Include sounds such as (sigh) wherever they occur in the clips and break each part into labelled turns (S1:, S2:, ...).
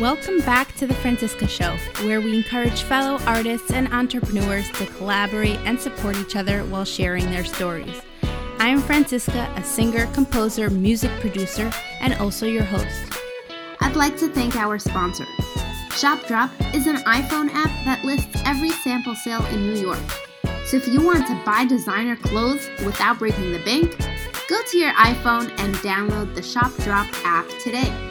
S1: Welcome back to The Franciska Show, where we encourage fellow artists and entrepreneurs to collaborate and support each other while sharing their stories. I am Franciska, a singer, composer, music producer, and also your host.
S2: I'd like to thank our sponsor. ShopDrop is an iPhone app that lists every sample sale in New York. So if you want to buy designer clothes without breaking the bank, go to your iPhone and download the ShopDrop app today.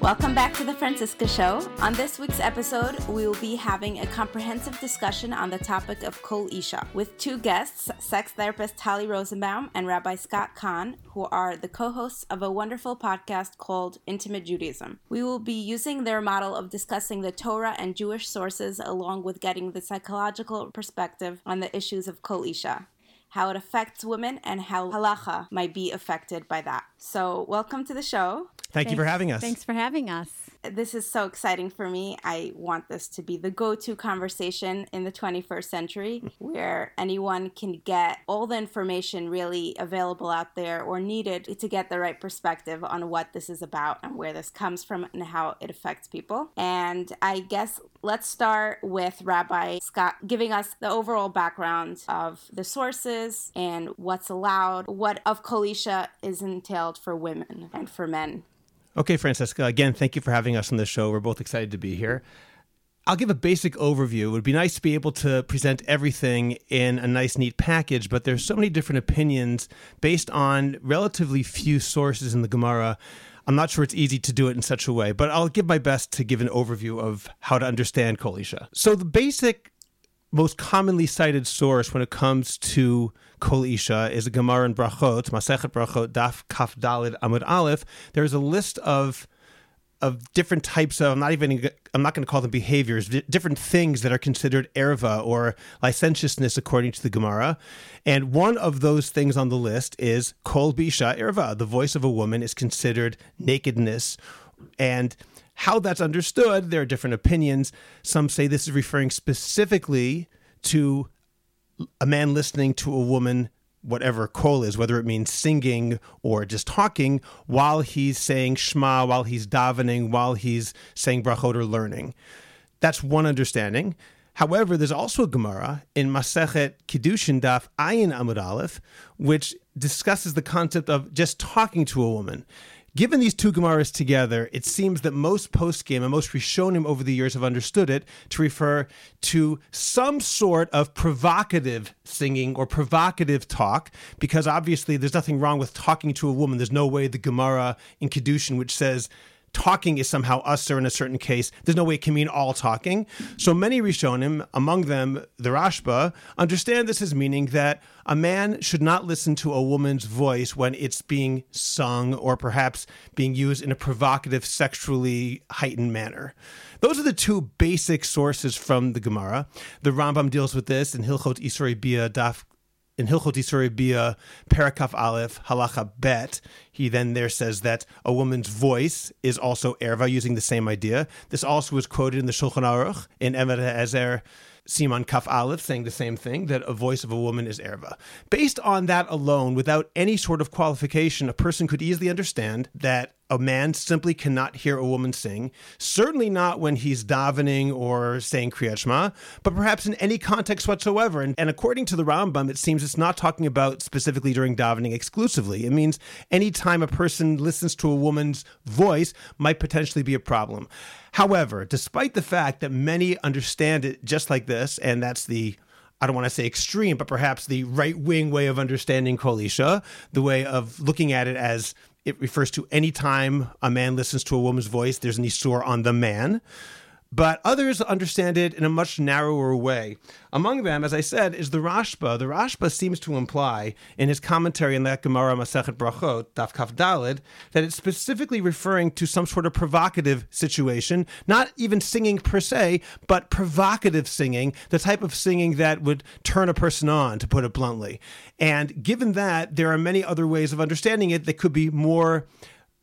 S1: Welcome back to the Franciska Show. On this week's episode, we will be having a comprehensive discussion on the topic of Kol Isha with two guests, sex therapist Tali Rosenbaum and Rabbi Scott Kahn, who are the co hosts of a wonderful podcast called Intimate Judaism. We will be using their model of discussing the Torah and Jewish sources along with getting the psychological perspective on the issues of Kol Isha how it affects women, and how halacha might be affected by that. So, welcome to the show.
S3: Thank Thanks. you for having us.
S4: Thanks for having us.
S1: This is so exciting for me. I want this to be the go to conversation in the 21st century mm-hmm. where anyone can get all the information really available out there or needed to get the right perspective on what this is about and where this comes from and how it affects people. And I guess let's start with Rabbi Scott giving us the overall background of the sources and what's allowed, what of Kol Isha is entailed for women and for men.
S3: Okay, Franciska, again, thank you for having us on the show. We're both excited to be here. I'll give a basic overview. It would be nice to be able to present everything in a nice, neat package, but there's so many different opinions based on relatively few sources in the Gemara. I'm not sure it's easy to do it in such a way, but I'll give my best to give an overview of how to understand Kol Isha. So the basic most commonly cited source when it comes to Kol Isha is a Gemara in Brachot, Masechet Brachot, Daf Kaf Dalid Amud Aleph. There's a list of of different types of I'm not even I'm not going to call them behaviors, different things that are considered erva or licentiousness according to the Gemara. And one of those things on the list is kol b'isha erva. The voice of a woman is considered nakedness, and how that's understood, there are different opinions. Some say this is referring specifically to a man listening to a woman, whatever kol is, whether it means singing or just talking, while he's saying Shema, while he's davening, while he's saying brachot or learning. That's one understanding. However, there's also a Gemara in Masechet Kiddushin Daf Ayin Amud Aleph, which discusses the concept of just talking to a woman. Given these two Gemaras together, it seems that most poskim and most Rishonim over the years have understood it to refer to some sort of provocative singing or provocative talk, because obviously there's nothing wrong with talking to a woman. There's no way the Gemara in Kiddushin, which says talking is somehow assur in a certain case. There's no way it can mean all talking. So many Rishonim, among them the Rashba, understand this as meaning that a man should not listen to a woman's voice when it's being sung or perhaps being used in a provocative, sexually heightened manner. Those are the two basic sources from the Gemara. The Rambam deals with this in Hilchot Issurei Biah Daf in Hilchot Issurei Biah, Parakaf Aleph, Halacha Bet, he then there says that a woman's voice is also erva, using the same idea. This also was quoted in the Shulchan Aruch in Even HaEzer Siman Kaf Aleph saying the same thing that a voice of a woman is erva. Based on that alone, without any sort of qualification, a person could easily understand that a man simply cannot hear a woman sing, certainly not when he's davening or saying Kriyat Shema, but perhaps in any context whatsoever. And, and according to the Rambam, it seems it's not talking about specifically during davening exclusively. It means any time a person listens to a woman's voice might potentially be a problem. However, despite the fact that many understand it just like this, and that's the I don't want to say extreme, but perhaps the right wing way of understanding Kol Isha, the way of looking at it as it refers to any time a man listens to a woman's voice, there's an Isur on the man but others understand it in a much narrower way. Among them, as I said, is the Rashba. The Rashba seems to imply in his commentary in that Gemara Masechet Brachot, Daf Kaf Dalid, that it's specifically referring to some sort of provocative situation, not even singing per se, but provocative singing, the type of singing that would turn a person on, to put it bluntly. And given that, there are many other ways of understanding it that could be more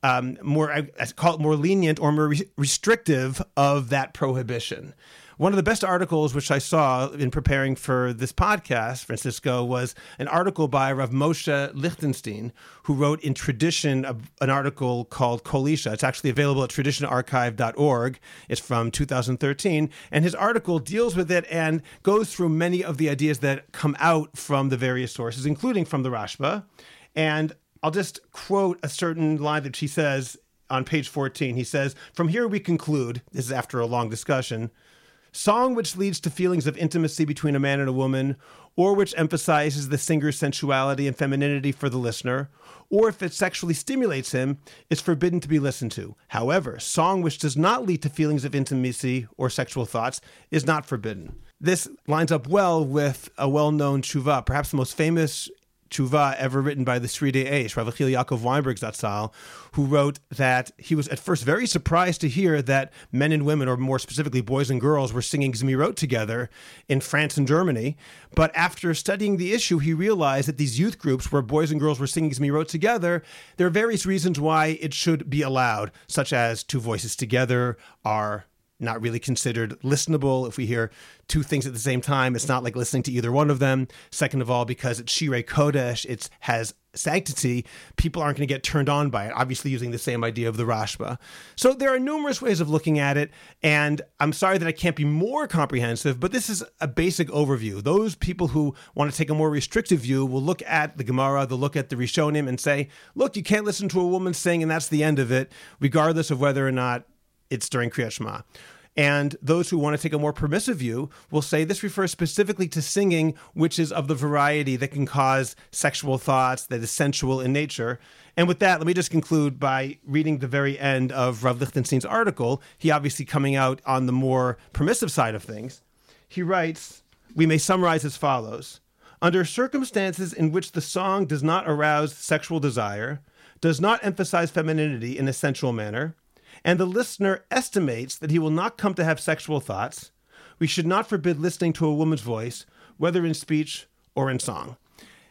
S3: um, more I call it more lenient or more re- restrictive of that prohibition. One of the best articles which I saw in preparing for this podcast, Francisco, was an article by Rav Moshe Lichtenstein, who wrote in Tradition an article called Kol Isha. It's actually available at traditionarchive.org. It's from 2013. And his article deals with it and goes through many of the ideas that come out from the various sources, including from the Rashba. And I'll just quote a certain line that she says on page 14. He says, From here we conclude, this is after a long discussion, Song which leads to feelings of intimacy between a man and a woman, or which emphasizes the singer's sensuality and femininity for the listener, or if it sexually stimulates him, is forbidden to be listened to. However, song which does not lead to feelings of intimacy or sexual thoughts is not forbidden. This lines up well with a well known tshuva, perhaps the most famous tshuva ever written by the Sridei Eish, Rav Yechiel Yaakov Weinberg Zatzal, who wrote that he was at first very surprised to hear that men and women, or more specifically boys and girls, were singing Zmirot together in France and Germany. But after studying the issue, he realized that these youth groups where boys and girls were singing Zmirot together, there are various reasons why it should be allowed, such as two voices together are not really considered listenable. If we hear two things at the same time, it's not like listening to either one of them. Second of all, because it's Shirei Kodesh, it has sanctity, people aren't going to get turned on by it, obviously using the same idea of the Rashba. So there are numerous ways of looking at it, and I'm sorry that I can't be more comprehensive, but this is a basic overview. Those people who want to take a more restrictive view will look at the Gemara, they'll look at the Rishonim and say, look, you can't listen to a woman sing, and that's the end of it, regardless of whether or not it's during Kriyat Shema. And those who want to take a more permissive view will say this refers specifically to singing, which is of the variety that can cause sexual thoughts, that is sensual in nature. And with that, let me just conclude by reading the very end of Rav Lichtenstein's article. He obviously coming out on the more permissive side of things. He writes, We may summarize as follows Under circumstances in which the song does not arouse sexual desire, does not emphasize femininity in a sensual manner, and the listener estimates that he will not come to have sexual thoughts, we should not forbid listening to a woman's voice, whether in speech or in song.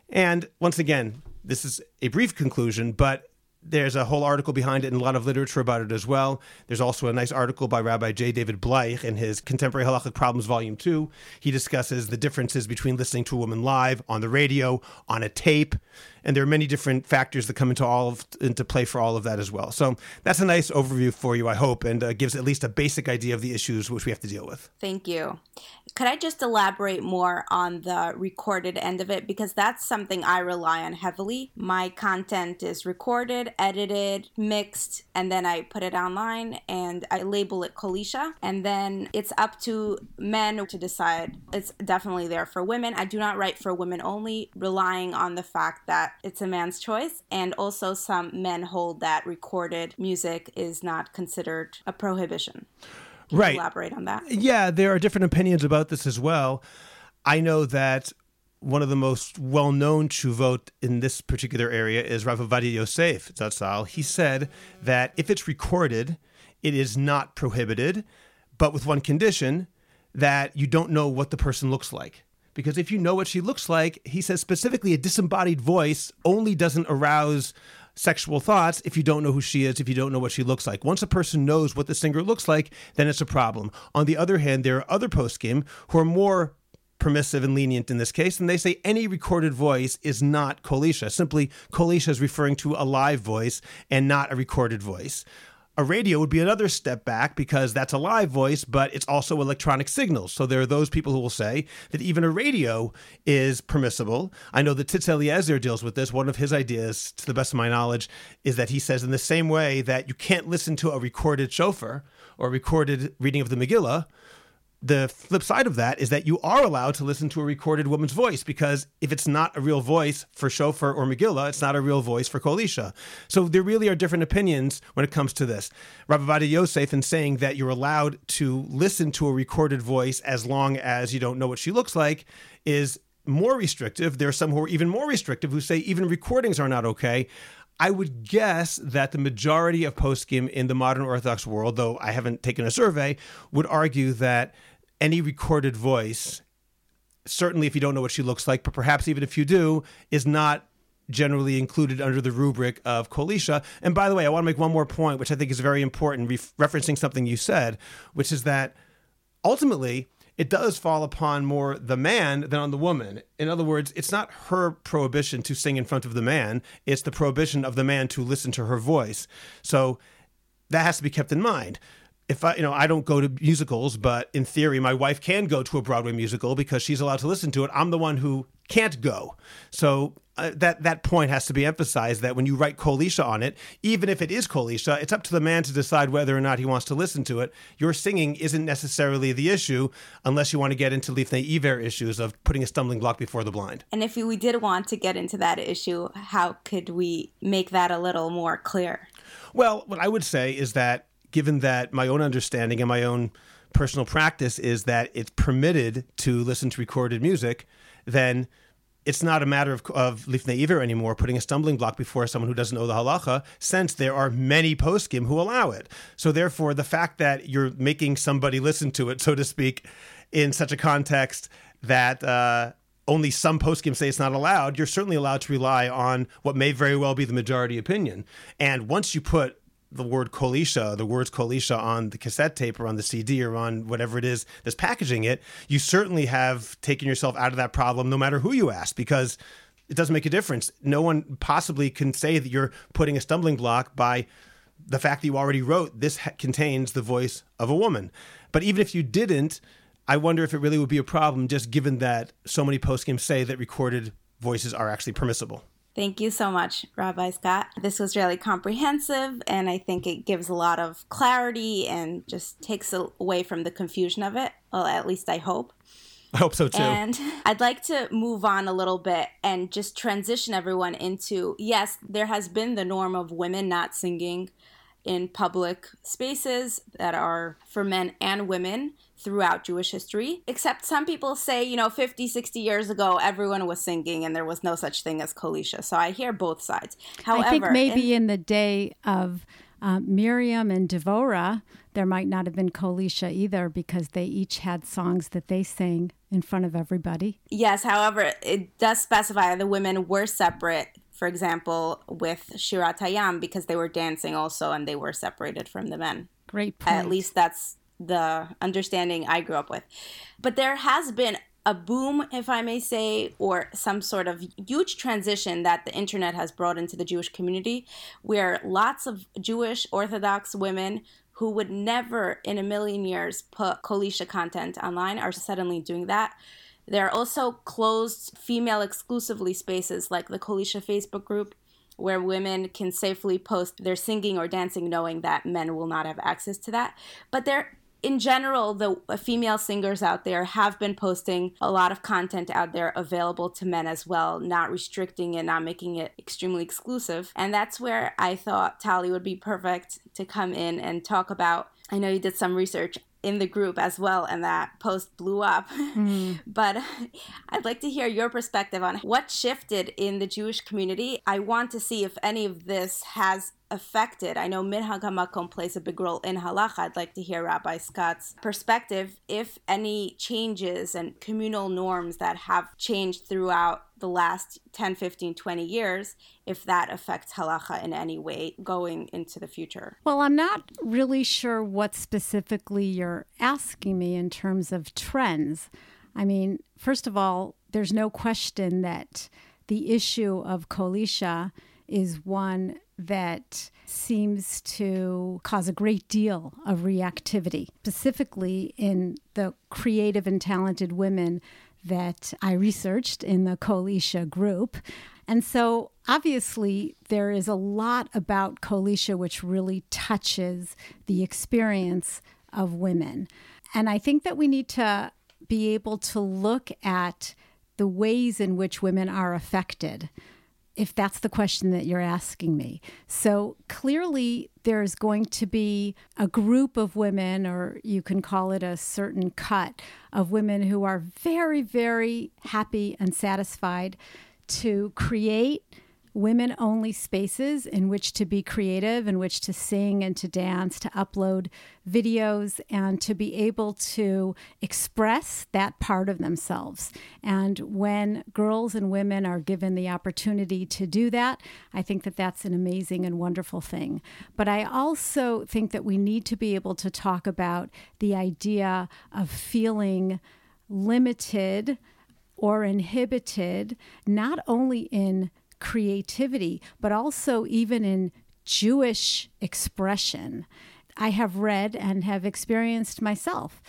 S3: And once again, this is a brief conclusion, but there's a whole article behind it and a lot of literature about it as well. There's also a nice article by Rabbi J. David Bleich in his Contemporary Halachic Problems, Volume 2. He discusses the differences between listening to a woman live, on the radio, on a tape, and there are many different factors that come into all of, into play for all of that as well. So that's a nice overview for you, I hope, and uh, gives at least a basic idea of the issues which we have to deal with.
S1: Thank you. Could I just elaborate more on the recorded end of it because that's something I rely on heavily. My content is recorded, edited, mixed, and then I put it online and I label it Kol Isha, and then it's up to men to decide. It's definitely there for women. I do not write for women only, relying on the fact that it's a man's choice. And also, some men hold that recorded music is not considered a prohibition. Can
S3: right.
S1: elaborate on that?
S3: Yeah, there are different opinions about this as well. I know that one of the most well-known tshuvot in this particular area is Rav Ovadia Yosef Zatzal. He said that if it's recorded, it is not prohibited, but with one condition that you don't know what the person looks like because if you know what she looks like, he says specifically a disembodied voice only doesn't arouse sexual thoughts if you don't know who she is, if you don't know what she looks like. Once a person knows what the singer looks like, then it's a problem. On the other hand, there are other poskim who are more permissive and lenient in this case, and they say any recorded voice is not Kol Isha. Simply, Kol Isha is referring to a live voice and not a recorded voice. A radio would be another step back because that's a live voice, but it's also electronic signals. So there are those people who will say that even a radio is permissible. I know that Tzitz Eliezer deals with this. One of his ideas, to the best of my knowledge, is that he says in the same way that you can't listen to a recorded shofar or recorded reading of the Megillah, the flip side of that is that you are allowed to listen to a recorded woman's voice because if it's not a real voice for Shofar or Megillah, it's not a real voice for Kol Isha. So there really are different opinions when it comes to this. Rabbi Ovadia Yosef in saying that you're allowed to listen to a recorded voice as long as you don't know what she looks like is more restrictive. There are some who are even more restrictive who say even recordings are not okay. I would guess that the majority of poskim in the modern Orthodox world, though I haven't taken a survey, would argue that any recorded voice, certainly if you don't know what she looks like, but perhaps even if you do, is not generally included under the rubric of Kol Isha. And by the way, I want to make one more point, which I think is very important, re- referencing something you said, which is that ultimately, it does fall upon more the man than on the woman. In other words, it's not her prohibition to sing in front of the man, it's the prohibition of the man to listen to her voice. So that has to be kept in mind. If I, you know, I don't go to musicals, but in theory, my wife can go to a Broadway musical because she's allowed to listen to it. I'm the one who can't go. So uh, that that point has to be emphasized that when you write Kol Isha on it, even if it is Kol Isha, it's up to the man to decide whether or not he wants to listen to it. Your singing isn't necessarily the issue unless you want to get into Lifnei Iver issues of putting a stumbling block before the blind.
S1: And if we did want to get into that issue, how could we make that a little more clear?
S3: Well, what I would say is that given that my own understanding and my own personal practice is that it's permitted to listen to recorded music, then it's not a matter of, of lifnei iver anymore, putting a stumbling block before someone who doesn't know the halacha, since there are many poskim who allow it. So therefore, the fact that you're making somebody listen to it, so to speak, in such a context that uh, only some poskim say it's not allowed, you're certainly allowed to rely on what may very well be the majority opinion. And once you put the word Kol Isha, the words Kol Isha on the cassette tape or on the CD or on whatever it is that's packaging it, you certainly have taken yourself out of that problem no matter who you ask because it doesn't make a difference. No one possibly can say that you're putting a stumbling block by the fact that you already wrote this ha- contains the voice of a woman. But even if you didn't, I wonder if it really would be a problem just given that so many poskim say that recorded voices are actually permissible.
S1: Thank you so much, Rabbi Scott. This was really comprehensive, and I think it gives a lot of clarity and just takes away from the confusion of it. Well, at least I hope.
S3: I hope so too.
S1: And I'd like to move on a little bit and just transition everyone into yes, there has been the norm of women not singing in public spaces that are for men and women throughout Jewish history. Except some people say, you know, 50, 60 years ago, everyone was singing and there was no such thing as Kol Isha. So I hear both sides. However,
S4: I think maybe in, in the day of uh, Miriam and Devorah, there might not have been Kol Isha either because they each had songs that they sang in front of everybody.
S1: Yes, however, it does specify the women were separate for example, with Shirat Hayam because they were dancing also and they were separated from the men.
S4: Great point.
S1: At least that's the understanding I grew up with. But there has been a boom, if I may say, or some sort of huge transition that the internet has brought into the Jewish community, where lots of Jewish Orthodox women who would never in a million years put Kol Isha content online are suddenly doing that. There are also closed female exclusively spaces like the Kol Isha Facebook group where women can safely post their singing or dancing knowing that men will not have access to that. But there in general, the uh, female singers out there have been posting a lot of content out there available to men as well, not restricting it, not making it extremely exclusive. And that's where I thought Tali would be perfect to come in and talk about. I know you did some research in the group as well, and that post blew up. Mm. (laughs) but I'd like to hear your perspective on what shifted in the Jewish community. I want to see if any of this has affected. I know Minhag HaMakom plays a big role in halacha. I'd like to hear Rabbi Scott's perspective if any changes and communal norms that have changed throughout the last 10, 15, 20 years, if that affects halacha in any way going into the future.
S4: Well, I'm not really sure what specifically you're asking me in terms of trends. I mean, first of all, there's no question that the issue of Kol Isha is one that seems to cause a great deal of reactivity, specifically in the creative and talented women that I researched in the Kol Isha group. And so obviously there is a lot about Kol Isha which really touches the experience of women. And I think that we need to be able to look at the ways in which women are affected if that's the question that you're asking me. So clearly, there's going to be a group of women, or you can call it a certain cut of women who are very, very happy and satisfied to create women only spaces in which to be creative, in which to sing and to dance, to upload videos, and to be able to express that part of themselves. And when girls and women are given the opportunity to do that, I think that that's an amazing and wonderful thing. But I also think that we need to be able to talk about the idea of feeling limited or inhibited, not only in creativity, but also even in Jewish expression. I have read and have experienced myself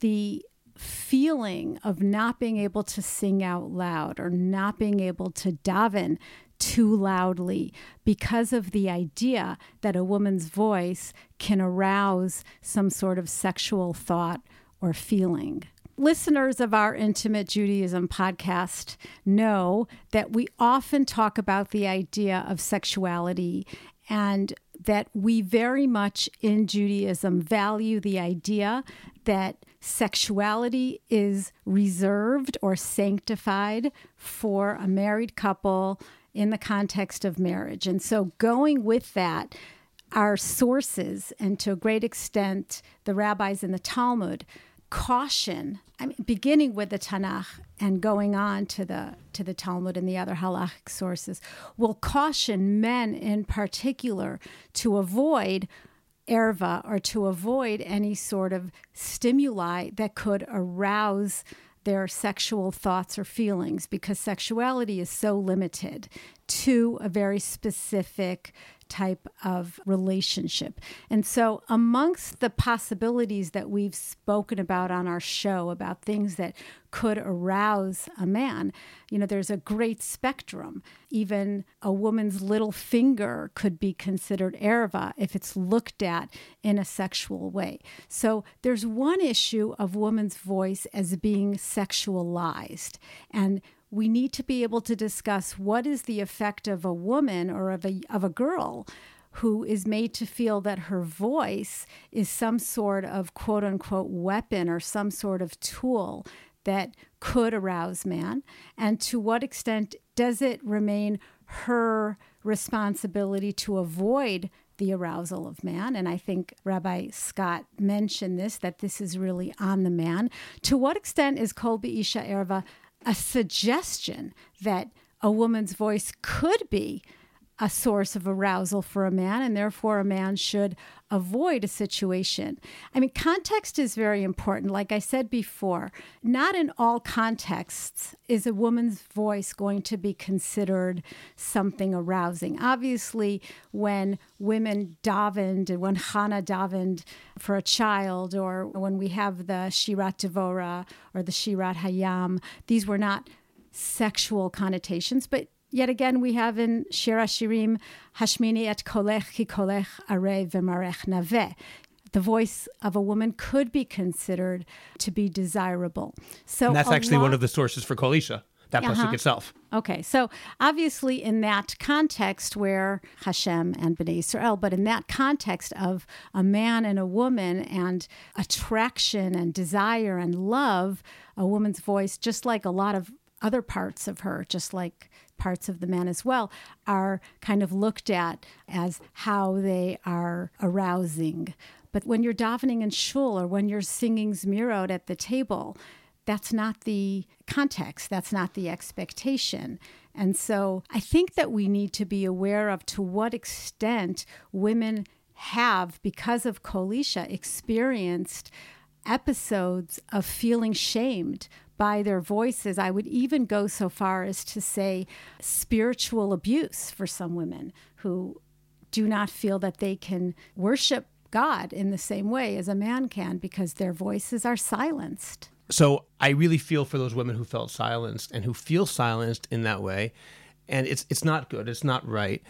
S4: the feeling of not being able to sing out loud or not being able to daven too loudly because of the idea that a woman's voice can arouse some sort of sexual thought or feeling listeners of our Intimate Judaism podcast know that we often talk about the idea of sexuality and that we very much in Judaism value the idea that sexuality is reserved or sanctified for a married couple in the context of marriage. And so, going with that, our sources, and to a great extent, the rabbis in the Talmud, caution I mean, beginning with the Tanakh and going on to the to the Talmud and the other halachic sources, will caution men in particular to avoid erva or to avoid any sort of stimuli that could arouse their sexual thoughts or feelings because sexuality is so limited to a very specific type of relationship. And so, amongst the possibilities that we've spoken about on our show about things that could arouse a man, you know, there's a great spectrum. Even a woman's little finger could be considered erva if it's looked at in a sexual way. So, there's one issue of woman's voice as being sexualized. And we need to be able to discuss what is the effect of a woman or of a, of a girl who is made to feel that her voice is some sort of quote unquote weapon or some sort of tool that could arouse man? And to what extent does it remain her responsibility to avoid the arousal of man? And I think Rabbi Scott mentioned this that this is really on the man. To what extent is Kol Isha Erva a suggestion that a woman's voice could be a source of arousal for a man, and therefore a man should avoid a situation. I mean, context is very important. Like I said before, not in all contexts is a woman's voice going to be considered something arousing. Obviously, when women davened when Hannah davened for a child, or when we have the Shirat Devora or the Shirat Hayam, these were not sexual connotations, but Yet again, we have in Shir Shirim, Hashmini et kolech ki kolech are v'marech naveh. The voice of a woman could be considered to be desirable. So
S3: and that's actually lot- one of the sources for Kol Isha that uh-huh. pasuk itself.
S4: Okay, so obviously in that context where Hashem and Bnei Israel, but in that context of a man and a woman and attraction and desire and love, a woman's voice, just like a lot of other parts of her, just like parts of the man as well are kind of looked at as how they are arousing. But when you're davening in shul or when you're singing Zmirot at the table, that's not the context, that's not the expectation. And so I think that we need to be aware of to what extent women have, because of Kol Isha, experienced episodes of feeling shamed by their voices. I would even go so far as to say spiritual abuse for some women who do not feel that they can worship God in the same way as a man can because their voices are silenced.
S3: So I really feel for those women who felt silenced and who feel silenced in that way. And it's it's not good. It's not right.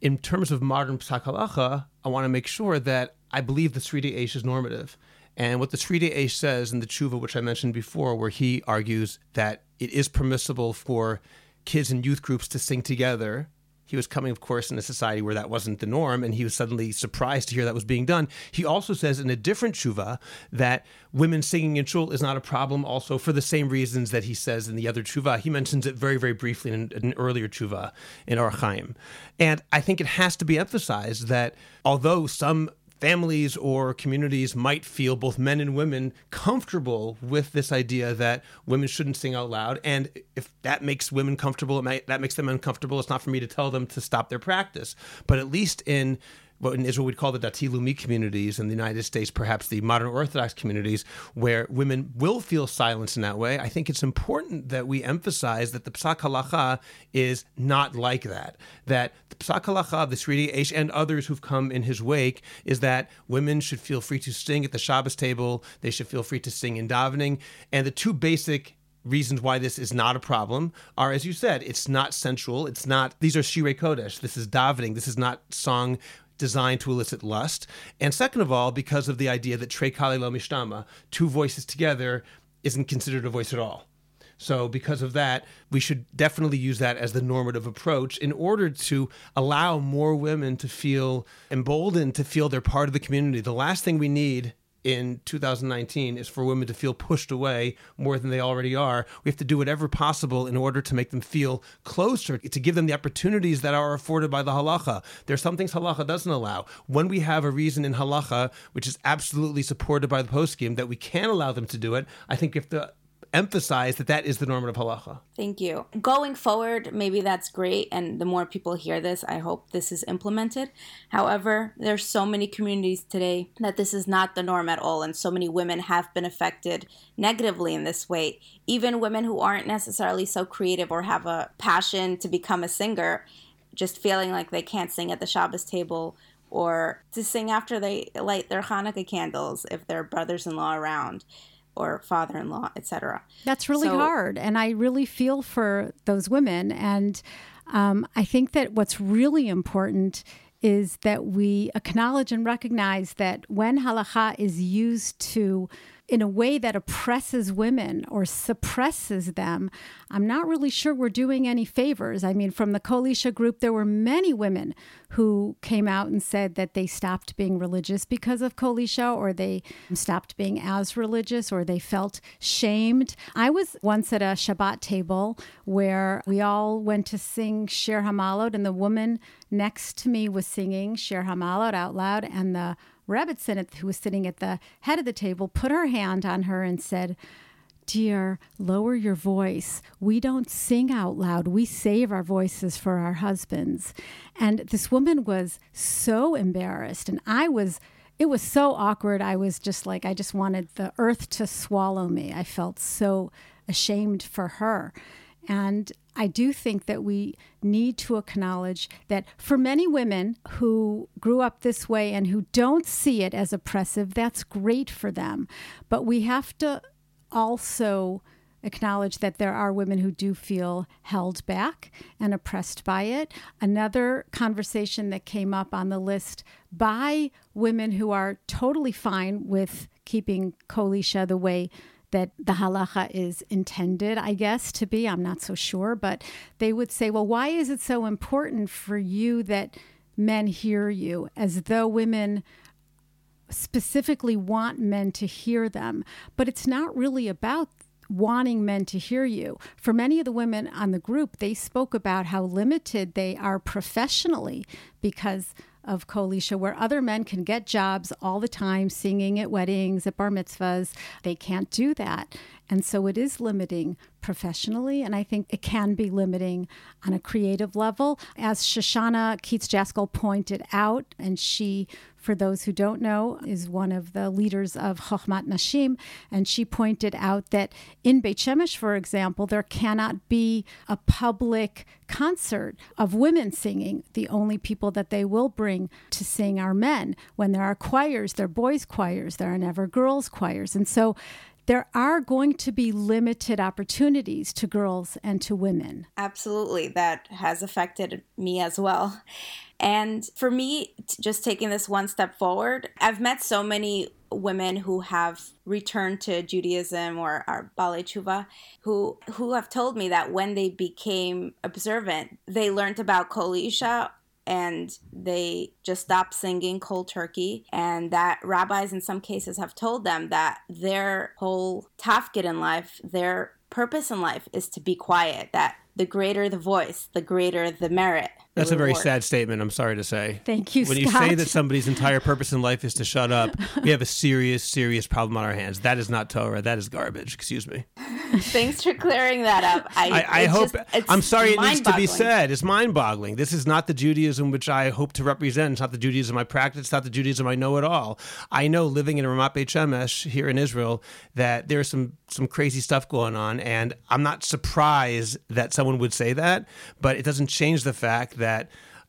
S3: In terms of modern psak halacha, I want to make sure that I believe the Sridei Eish is normative. And what the Sridei Eish says in the tshuva, which I mentioned before, where he argues that it is permissible for kids and youth groups to sing together He was coming, of course, in a society where that wasn't the norm, and he was suddenly surprised to hear that was being done. He also says in a different tshuva that women singing in shul is not a problem, also for the same reasons that he says in the other tshuva. He mentions it very, very briefly in an earlier tshuva in Or HaChaim. And I think it has to be emphasized that although some families or communities might feel, both men and women, comfortable with this idea that women shouldn't sing out loud. And if that makes women comfortable, may, that makes them uncomfortable. It's not for me to tell them to stop their practice. But at least in what in Israel we'd call the Dati Leumi communities, in the United States, perhaps the modern Orthodox communities, where women will feel silenced in that way. I think it's important that we emphasize that the Psak Halacha is not like that. That the Psak Halacha, the Seridei Eish, and others who've come in his wake, is that women should feel free to sing at the Shabbos table, they should feel free to sing in davening. And the two basic reasons why this is not a problem are, as you said, it's not sensual. It's not, these are Shirei Kodesh. This is davening. This is not song designed to elicit lust. And second of all, because of the idea that Trei Kali Lo Mishtama, two voices together, isn't considered a voice at all. So, because of that, we should definitely use that as the normative approach in order to allow more women to feel emboldened to feel they're part of the community. The last thing we need in 2019 is for women to feel pushed away more than they already are. We have to do whatever possible in order to make them feel closer, to give them the opportunities that are afforded by the halacha. There are some things halacha doesn't allow. When we have a reason in halacha, which is absolutely supported by the post poskim, that we can allow them to do it, I think if the emphasize that that is the normative halacha.
S1: Thank you. Going forward, maybe that's great, and the more people hear this, I hope this is implemented. However, there's so many communities today that this is not the norm at all, and so many women have been affected negatively in this way. Even women who aren't necessarily so creative or have a passion to become a singer, just feeling like they can't sing at the Shabbos table or to sing after they light their Hanukkah candles if their brothers-in-law around or father-in-law, etc.
S4: That's really so, hard, and I really feel for those women. And um, I think that what's really important is that we acknowledge and recognize that when halacha is used to in a way that oppresses women or suppresses them, I'm not really sure we're doing any favors. I mean, from the Kol Isha group, there were many women who came out and said that they stopped being religious because of Kol Isha or they stopped being as religious, or they felt shamed. I was once at a Shabbat table where we all went to sing Shir Hamalot, and the woman next to me was singing Shir Hamalot out loud, and the Rebbitzin, who was sitting at the head of the table, put her hand on her and said, Dear, lower your voice. We don't sing out loud. We save our voices for our husbands. And this woman was so embarrassed. And I was, it was so awkward. I was just like, I just wanted the earth to swallow me. I felt so ashamed for her. And I do think that we need to acknowledge that for many women who grew up this way and who don't see it as oppressive, that's great for them. But we have to also acknowledge that there are women who do feel held back and oppressed by it. Another conversation that came up on the list by women who are totally fine with keeping Kol Isha the way that the halacha is intended, I guess, to be. I'm not so sure. But they would say, well, why is it so important for you that men hear you? As though women specifically want men to hear them. But it's not really about wanting men to hear you. For many of the women on the group, they spoke about how limited they are professionally because of Kol Isha, where other men can get jobs all the time, singing at weddings, at bar mitzvahs. They can't do that. And so it is limiting professionally, and I think it can be limiting on a creative level. As Shoshanna Keats Jaskoll pointed out, and she for those who don't know, is one of the leaders of Chochmat Nashim. And she pointed out that in Beit Shemesh, for example, there cannot be a public concert of women singing. The only people that they will bring to sing are men. When there are choirs, they're boys' choirs, there are never girls' choirs. And so there are going to be limited opportunities to girls and to women.
S1: Absolutely. That has affected me as well. And for me, just taking this one step forward, I've met so many women who have returned to Judaism or are Balei Tshuva who who have told me that when they became observant, they learned about Kol Isha and they just stopped singing cold turkey. And that rabbis in some cases have told them that their whole tafkid in life their purpose in life is to be quiet that the greater the voice the greater the merit
S3: that's a very sad statement. I'm sorry to say.
S4: Thank you.
S3: When
S4: Scott.
S3: you say that somebody's entire purpose in life is to shut up, (laughs) we have a serious, serious problem on our hands. That is not Torah. That is garbage. Excuse me. (laughs)
S1: Thanks for clearing that up. I,
S3: I, I hope.
S1: Just,
S3: I'm sorry. It needs to be said. It's mind-boggling. This is not the Judaism which I hope to represent. It's not the Judaism I practice. It's not the Judaism I know at all. I know, living in Ramat Beit Shemesh here in Israel, that there's some some crazy stuff going on, and I'm not surprised that someone would say that. But it doesn't change the fact that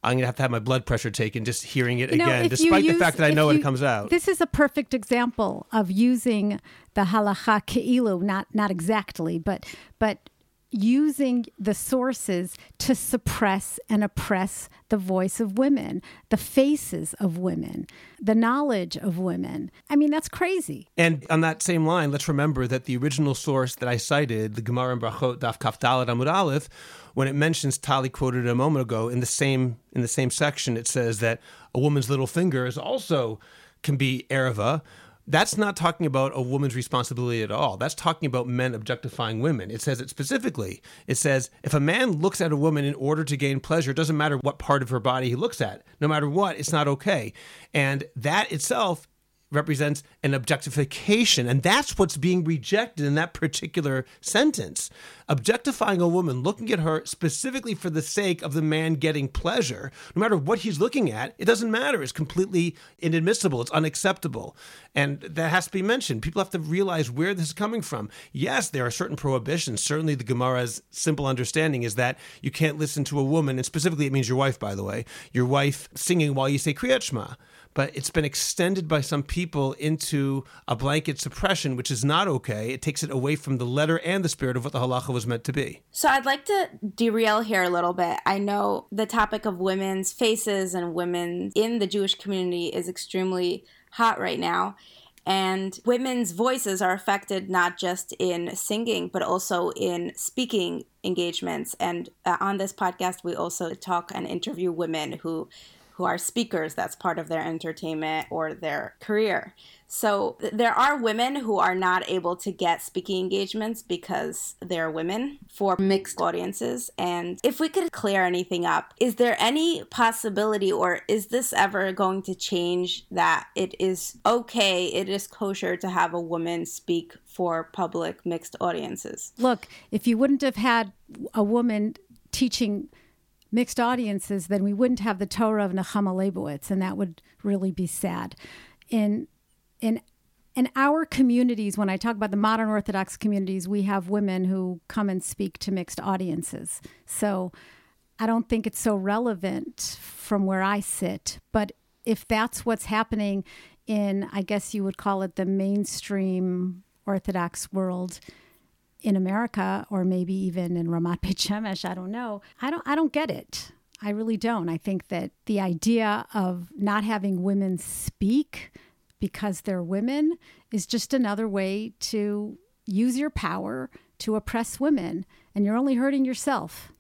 S3: I'm going to have to have my blood pressure taken just hearing it
S4: you know,
S3: again, despite
S4: use,
S3: the fact that I know
S4: you,
S3: when it comes out.
S4: This is a perfect example of using the halacha ke'ilu, not not exactly, but but using the sources to suppress and oppress the voice of women, the faces of women, the knowledge of women. I mean, that's crazy.
S3: And on that same line, let's remember that the original source that I cited, the Gemara in Brachot Daf Kaf Dalet Amud Aleph, when it mentions Tali quoted a moment ago in the same in the same section, it says that a woman's little finger is also can be erva that's not talking about a woman's responsibility at all. That's talking about men objectifying women. It says it specifically. It says if a man looks at a woman in order to gain pleasure, it doesn't matter what part of her body he looks at. No matter what, it's not okay. And that itself represents an objectification. And that's what's being rejected in that particular sentence. Objectifying a woman, looking at her specifically for the sake of the man getting pleasure, no matter what he's looking at, it doesn't matter. It's completely inadmissible. It's unacceptable. And that has to be mentioned. People have to realize where this is coming from. Yes, there are certain prohibitions. Certainly, the Gemara's simple understanding is that you can't listen to a woman, and specifically, it means your wife, by the way, your wife singing while you say Kriyat Shema but it's been extended by some people into a blanket suppression, which is not okay. It takes it away from the letter and the spirit of what the halacha was meant to be.
S1: So I'd like to derail here a little bit. I know the topic of women's faces and women in the Jewish community is extremely hot right now. And women's voices are affected not just in singing, but also in speaking engagements. And uh, on this podcast, we also talk and interview women who who are speakers that's part of their entertainment or their career. So there are women who are not able to get speaking engagements because they're women for mixed audiences. And if we could clear anything up, is there any possibility or is this ever going to change that it is okay, it is kosher to have a woman speak for public mixed audiences?
S4: Look, if you wouldn't have had a woman teaching mixed audiences, then we wouldn't have the Torah of Nechama Leibowitz, and that would really be sad. In in in our communities, when I talk about the modern Orthodox communities, we have women who come and speak to mixed audiences. So I don't think it's so relevant from where I sit. But if that's what's happening in, I guess you would call it the mainstream Orthodox world, in America or maybe even in Ramat (laughs) Beit Shemesh, I don't know. I don't I don't get it. I really don't. I think that the idea of not having women speak because they're women is just another way to use your power to oppress women and you're only hurting yourself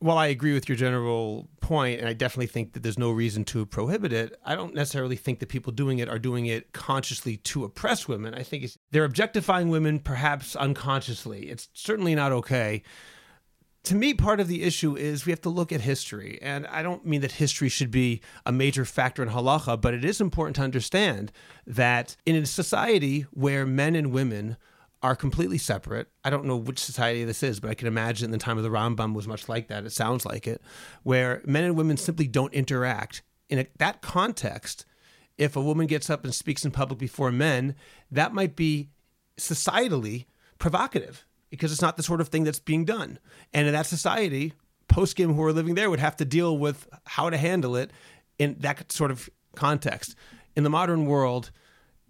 S3: while I agree with your general point, and I definitely think that there's no reason to prohibit it, I don't necessarily think that people doing it are doing it consciously to oppress women. I think they're objectifying women perhaps unconsciously. It's certainly not okay. To me, part of the issue is we have to look at history. And I don't mean that history should be a major factor in halacha, but it is important to understand that in a society where men and women are completely separate. I don't know which society this is, but I can imagine the time of the Rambam was much like that. It sounds like it, where men and women simply don't interact. In a, that context, if a woman gets up and speaks in public before men, that might be societally provocative because it's not the sort of thing that's being done. And in that society, poskim who are living there would have to deal with how to handle it in that sort of context. In the modern world,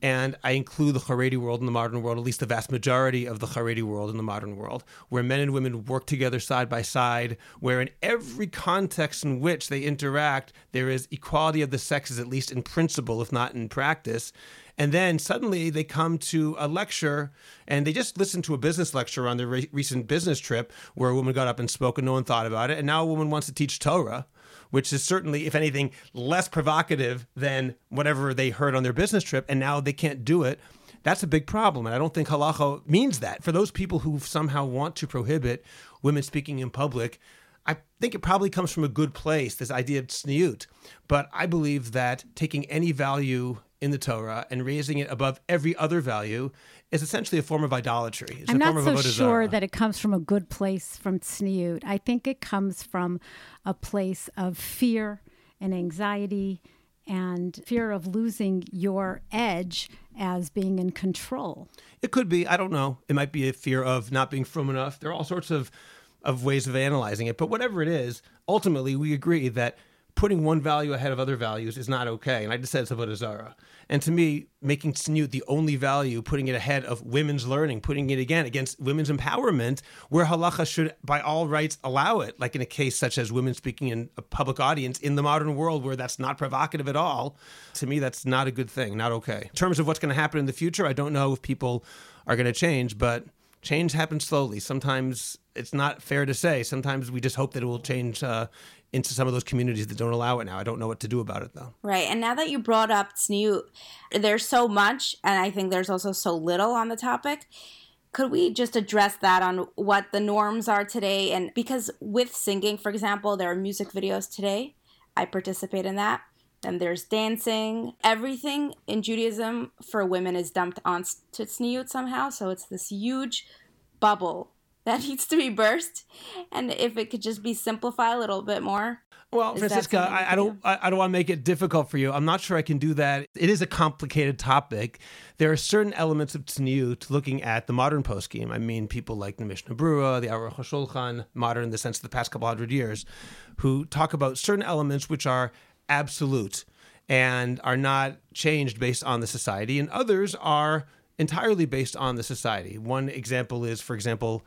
S3: and I include the Haredi world in the modern world, at least the vast majority of the Haredi world in the modern world, where men and women work together side by side, where in every context in which they interact, there is equality of the sexes, at least in principle, if not in practice. And then suddenly they come to a lecture and they just listened to a business lecture on their re- recent business trip where a woman got up and spoke and no one thought about it. And now a woman wants to teach Torah which is certainly, if anything, less provocative than whatever they heard on their business trip, and now they can't do it. That's a big problem. And I don't think halacha means that. For those people who somehow want to prohibit women speaking in public, I think it probably comes from a good place, this idea of tzniut. But I believe that taking any value in the Torah and raising it above every other value is essentially a form of idolatry. It's
S4: I'm not so sure that it comes from a good place from tzniut. I think it comes from a place of fear and anxiety and fear of losing your edge as being in control.
S3: It could be. I don't know. It might be a fear of not being firm enough. There are all sorts of of ways of analyzing it. But whatever it is, ultimately we agree that putting one value ahead of other values is not okay. And I just said it's avodah zara. And to me, making tzniut the only value, putting it ahead of women's learning, putting it again against women's empowerment, where halacha should, by all rights, allow it, like in a case such as women speaking in a public audience in the modern world where that's not provocative at all, to me, that's not a good thing, not okay. In terms of what's going to happen in the future, I don't know if people are going to change, but change happens slowly. Sometimes it's not fair to say. Sometimes we just hope that it will change uh, into some of those communities that don't allow it now. I don't know what to do about it though.
S1: Right. And now that you brought up tzniut, there's so much, and I think there's also so little on the topic. Could we just address that on what the norms are today? And because with singing, for example, there are music videos today. I participate in that. And there's dancing. Everything in Judaism for women is dumped onto tzniut somehow. So it's this huge bubble that (laughs) needs to be burst and if it could just be simplified a little bit more
S3: well Franciska I, I, don't I, I don't want to make it difficult for you. I'm not sure i can do that. It is a complicated topic. There are certain elements of tzniut looking at the modern poskim i mean people like the mishnah berurah the aruch HaShulchan, modern in the sense of the past couple hundred years who talk about certain elements which are absolute and are not changed based on the society and others are entirely based on the society. One example is for example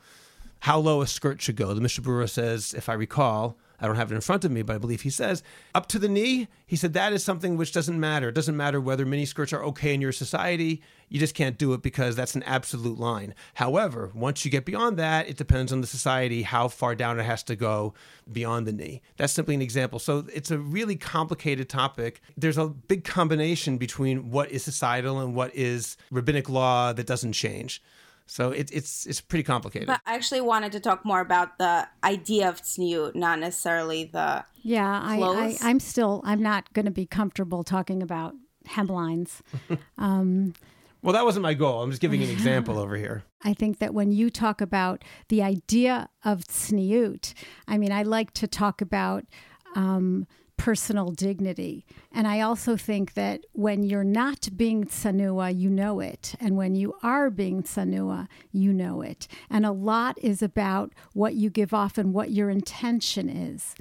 S3: how low a skirt should go. The Mishnah Berurah says, if I recall, I don't have it in front of me, but I believe he says, up to the knee. He said that is something which doesn't matter. It doesn't matter whether mini skirts are okay in your society. You just can't do it because that's an absolute line. However, once you get beyond that, it depends on the society how far down it has to go beyond the knee. That's simply an example. So it's a really complicated topic. There's a big combination between what is societal and what is rabbinic law that doesn't change. So it, it's it's pretty complicated.
S1: But I actually wanted to talk more about the idea of tzniut, not necessarily the
S4: yeah. I, I am still I'm not going to be comfortable talking about hemlines. (laughs)
S3: um, well, that wasn't my goal. I'm just giving an example over here. (laughs)
S4: I think that when you talk about the idea of tzniut, I mean, I like to talk about. Um, personal dignity. And I also think that when you're not being tsanua, you know it. And when you are being tsanua, you know it. And a lot is about what you give off and what your intention is.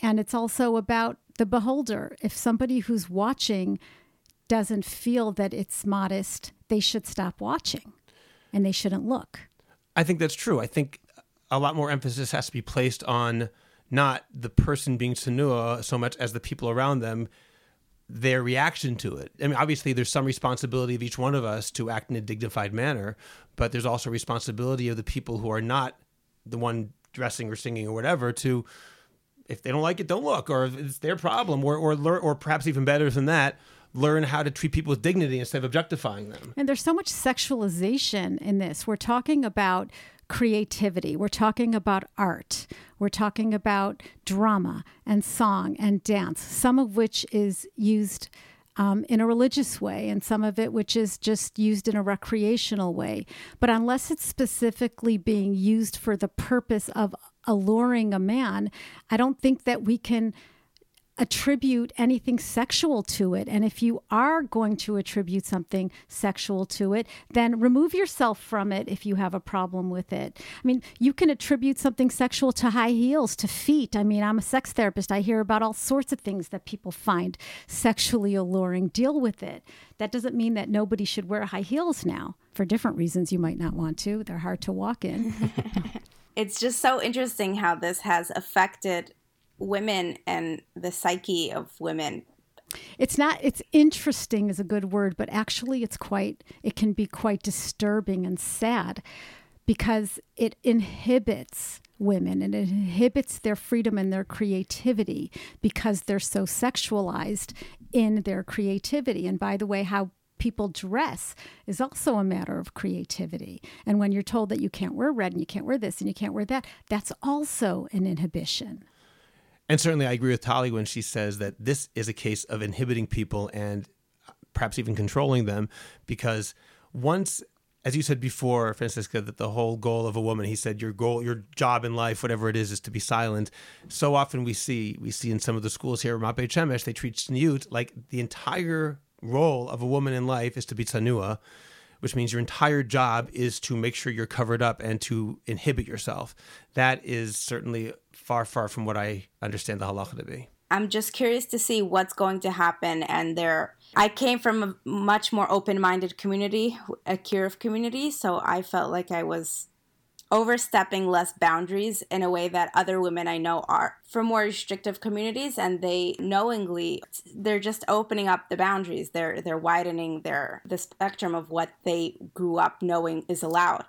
S4: And it's also about the beholder. If somebody who's watching doesn't feel that it's modest, they should stop watching and they shouldn't look.
S3: I think that's true. I think a lot more emphasis has to be placed on not the person being tsanua so much as the people around them their reaction to it. I mean, obviously, there's some responsibility of each one of us to act in a dignified manner, but there's also responsibility of the people who are not the one dressing or singing or whatever to, if they don't like it, don't look, or it's their problem, or or learn, or perhaps even better than that, learn how to treat people with dignity instead of objectifying them.
S4: And there's so much sexualization in this. We're talking about creativity. We're talking about art. We're talking about drama and song and dance, some of which is used um, in a religious way and some of it which is just used in a recreational way. But unless it's specifically being used for the purpose of alluring a man, I don't think that we can attribute anything sexual to it. And if you are going to attribute something sexual to it, then remove yourself from it if you have a problem with it. I mean, you can attribute something sexual to high heels, to feet. I mean, I'm a sex therapist. I hear about all sorts of things that people find sexually alluring. Deal with it. That doesn't mean that nobody should wear high heels now. For different reasons, you might not want to. They're hard to walk in. (laughs)
S1: it's just so interesting how this has affected women and the psyche of women
S4: it's not it's interesting is a good word but actually it's quite it can be quite disturbing and sad because it inhibits women and it inhibits their freedom and their creativity because they're so sexualized in their creativity and by the way how people dress is also a matter of creativity. And when you're told that you can't wear red and you can't wear this and you can't wear that, that's also an inhibition.
S3: And certainly, I agree with Tali when she says that this is a case of inhibiting people and perhaps even controlling them because once as you said before, Franciska, that the whole goal of a woman, he said, your goal, your job in life, whatever it is, is to be silent. So often we see, we see in some of the schools here, Ramat Beit Shemesh, they treat tzniut like the entire role of a woman in life is to be tsanua, which means your entire job is to make sure you're covered up and to inhibit yourself. That is certainly far, far from what I understand the halacha to be.
S1: I'm just curious to see what's going to happen. And there, I came from a much more open-minded community, a kiruv community, so I felt like I was overstepping less boundaries in a way that other women I know are. From more restrictive communities and they knowingly they're just opening up the boundaries. They're they're widening their the spectrum of what they grew up knowing is allowed.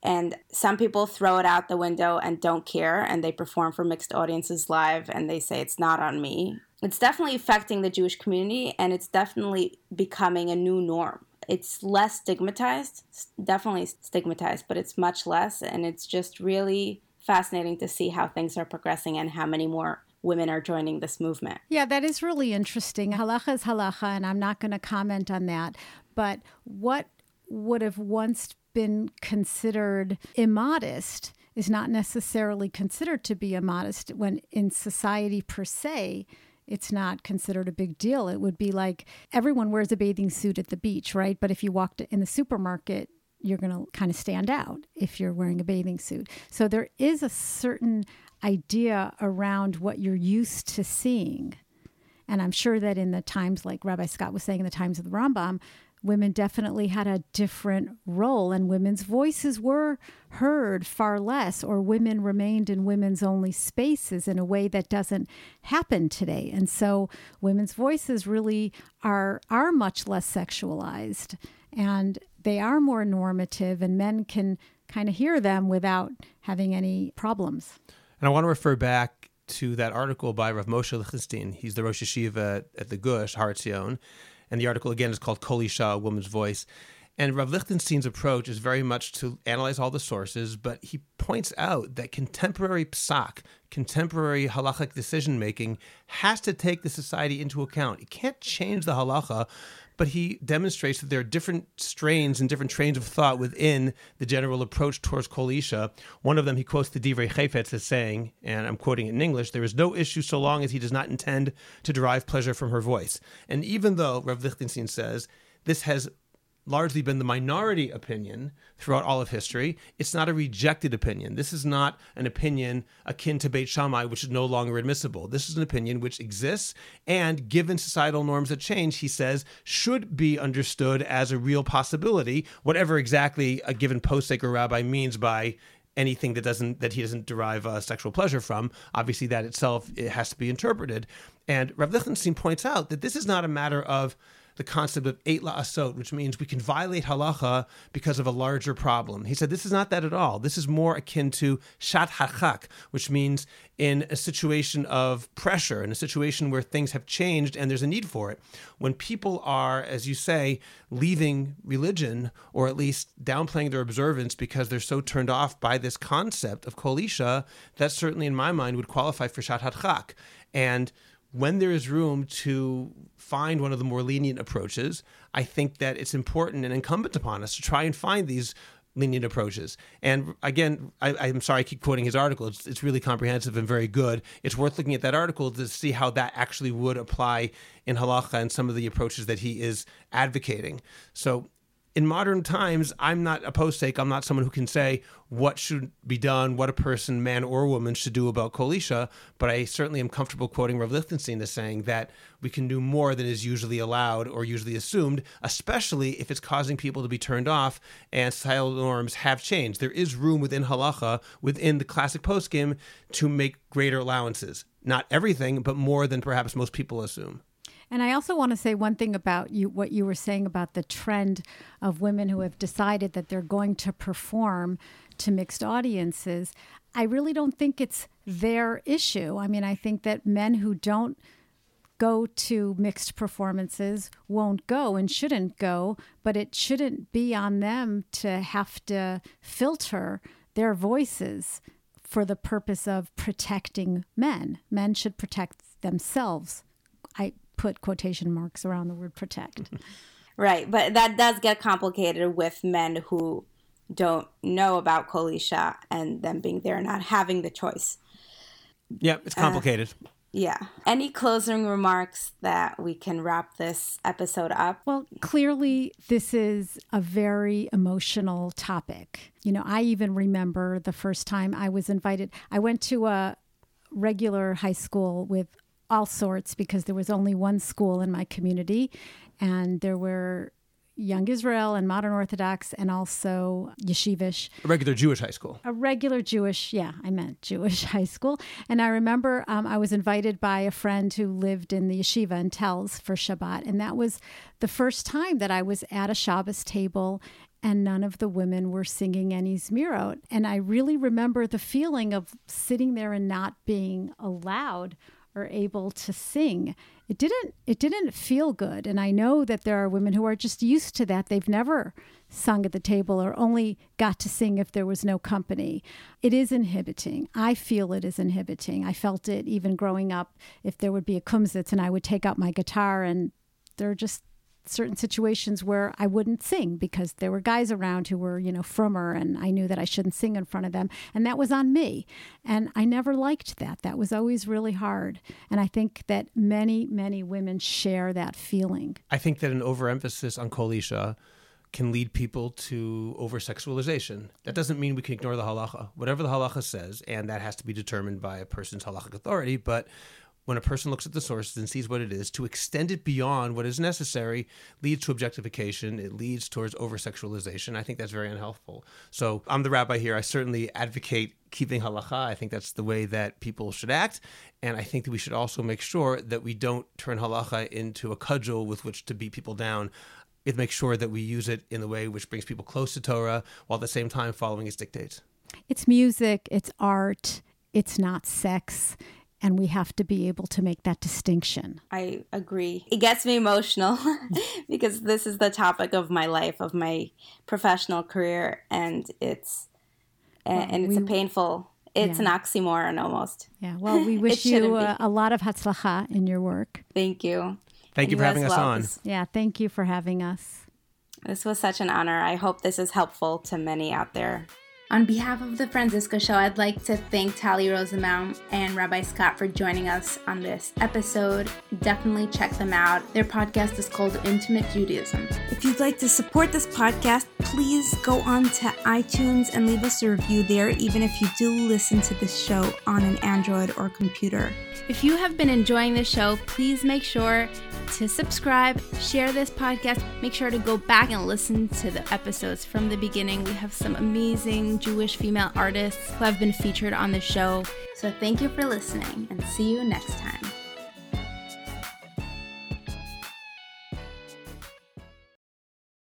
S1: And some people throw it out the window and don't care and they perform for mixed audiences live and they say it's not on me. It's definitely affecting the jewish community and it's definitely becoming a new norm it's less stigmatized definitely stigmatized but it's much less and it's just really fascinating to see how things are progressing and how many more women are joining this movement.
S4: Yeah, that is really interesting. Halacha is halacha, and I'm not going to comment on that. But what would have once been considered immodest is not necessarily considered to be immodest when in society per se it's not considered a big deal. It would be like everyone wears a bathing suit at the beach, right? But if you walked in the supermarket, you're going to kind of stand out if you're wearing a bathing suit. So there is a certain idea around what you're used to seeing. And I'm sure that in the times, like Rabbi Scott was saying, in the times of the Rambam, women definitely had a different role and women's voices were heard far less or women remained in women's only spaces in a way that doesn't happen today. And so women's voices really are are much less sexualized and they are more normative and men can kind of hear them without having any problems.
S3: And i want to refer back to that article by Rav Moshe Lichtenstein. He's the Rosh Yeshiva at the Gush, Har Etzion and the article again is called Kol Isha, a Woman's Voice. And Rav Lichtenstein's approach is very much to analyze all the sources, but he points out that contemporary psak, contemporary halachic decision making, has to take the society into account. It can't change the halacha, but he demonstrates that there are different strains and different trains of thought within the general approach towards Kol Isha. One of them, he quotes the Divrei Chayfetz as saying, and I'm quoting it in English, there is no issue so long as he does not intend to derive pleasure from her voice. And even though Rav Lichtenstein says this has largely been the minority opinion throughout all of history. It's not a rejected opinion. This is not an opinion akin to Beit Shammai, which is no longer admissible. This is an opinion which exists and, given societal norms that change, he says, should be understood as a real possibility, whatever exactly a given posek or rabbi means by anything that doesn't that he doesn't derive uh, sexual pleasure from. Obviously, that itself it has to be interpreted. And Rav Lichtenstein points out that this is not a matter of the concept of eit la'asot, which means we can violate halacha because of a larger problem. He said this is not that at all. This is more akin to sha'at hadchak, which means in a situation of pressure, in a situation where things have changed and there's a need for it. When people are, as you say, leaving religion or at least downplaying their observance because they're so turned off by this concept of kol isha, that certainly in my mind would qualify for sha'at hadchak. And when there is room to find one of the more lenient approaches, I think that it's important and incumbent upon us to try and find these lenient approaches. And again, I, am sorry I keep quoting his article. It's, it's really comprehensive and very good. It's worth looking at that article to see how that actually would apply in halacha and some of the approaches that he is advocating. So in modern times, I'm not a posek. I'm not someone who can say what should be done, what a person, man or woman, should do about Kol Isha, but I certainly am comfortable quoting Rav Lichtenstein as saying that we can do more than is usually allowed or usually assumed, especially if it's causing people to be turned off and societal norms have changed. There is room within halacha, within the classic poskim, to make greater allowances. Not everything, but more than perhaps most people assume.
S4: And I also want to say one thing about you, what you were saying about the trend of women who have decided that they're going to perform to mixed audiences. I really don't think it's their issue. I mean, I think that men who don't go to mixed performances won't go and shouldn't go, but it shouldn't be on them to have to filter their voices for the purpose of protecting men. Men should protect themselves. I put quotation marks around the word protect. (laughs)
S1: right, but that does get complicated with men who don't know about Kol Isha and them being there not having the choice.
S3: Yeah, it's complicated. Uh,
S1: yeah. Any closing remarks that we can wrap this episode up?
S4: Well, clearly, this is a very emotional topic. You know, I even remember the first time I was invited, I went to a regular high school with all sorts because there was only one school in my community and there were Young Israel and Modern Orthodox and also Yeshivish.
S3: A regular Jewish high school.
S4: A regular Jewish, yeah, I meant Jewish (laughs) high school. And I remember um, I was invited by a friend who lived in the yeshiva in Telz for Shabbat. And that was the first time that I was at a Shabbos table and none of the women were singing any Zmirot. And I really remember the feeling of sitting there and not being allowed are able to sing. It didn't it didn't feel good. And i know that there are women who are just used to that. They've never sung at the table or only got to sing if there was no company. It is inhibiting. I feel it is inhibiting. I felt it even growing up. If there would be a kumsitz and i would take out my guitar and there just certain situations where I wouldn't sing because there were guys around who were, you know, frummer and I knew that I shouldn't sing in front of them. And that was on me. And I never liked that. That was always really hard. And I think that many, many women share that feeling.
S3: I think that an overemphasis on Kol Isha can lead people to over sexualization. That doesn't mean we can ignore the halacha. Whatever the halacha says, and that has to be determined by a person's halachic authority, but when a person looks at the sources and sees what it is, to extend it beyond what is necessary leads to objectification. It leads towards over sexualization. I think that's very unhelpful. So I'm the rabbi here. I certainly advocate keeping halacha. I think that's the way that people should act. And I think that we should also make sure that we don't turn halacha into a cudgel with which to beat people down. It makes sure that we use it in the way which brings people close to Torah while at the same time following its dictates.
S4: It's music, it's art, it's not sex and we have to be able to make that distinction.
S1: I agree. It gets me emotional (laughs) because this is the topic of my life, of my professional career, and it's well, and it's we, a painful. It's yeah. an oxymoron almost.
S4: Yeah. Well, we (laughs) wish you a, a, lot of hatzlacha in your work.
S1: Thank you.
S3: Thank and you for having us well. on.
S4: Yeah. Thank you for having us.
S1: This was such an honor. I hope this is helpful to many out there. On behalf of the Franciska Show, I'd like to thank Tali Rosenbaum and Rabbi Scott for joining us on this episode. Definitely check them out. Their podcast is called Intimate Judaism. If you'd like to support this podcast, please go on to iTunes and leave us a review there, even if you do listen to this show on an Android or computer. If you have been enjoying the show, please make sure to subscribe, share this podcast. Make sure to go back and listen to the episodes from the beginning. We have some amazing Jewish female artists who have been featured on the show. So thank you for listening and see you next time.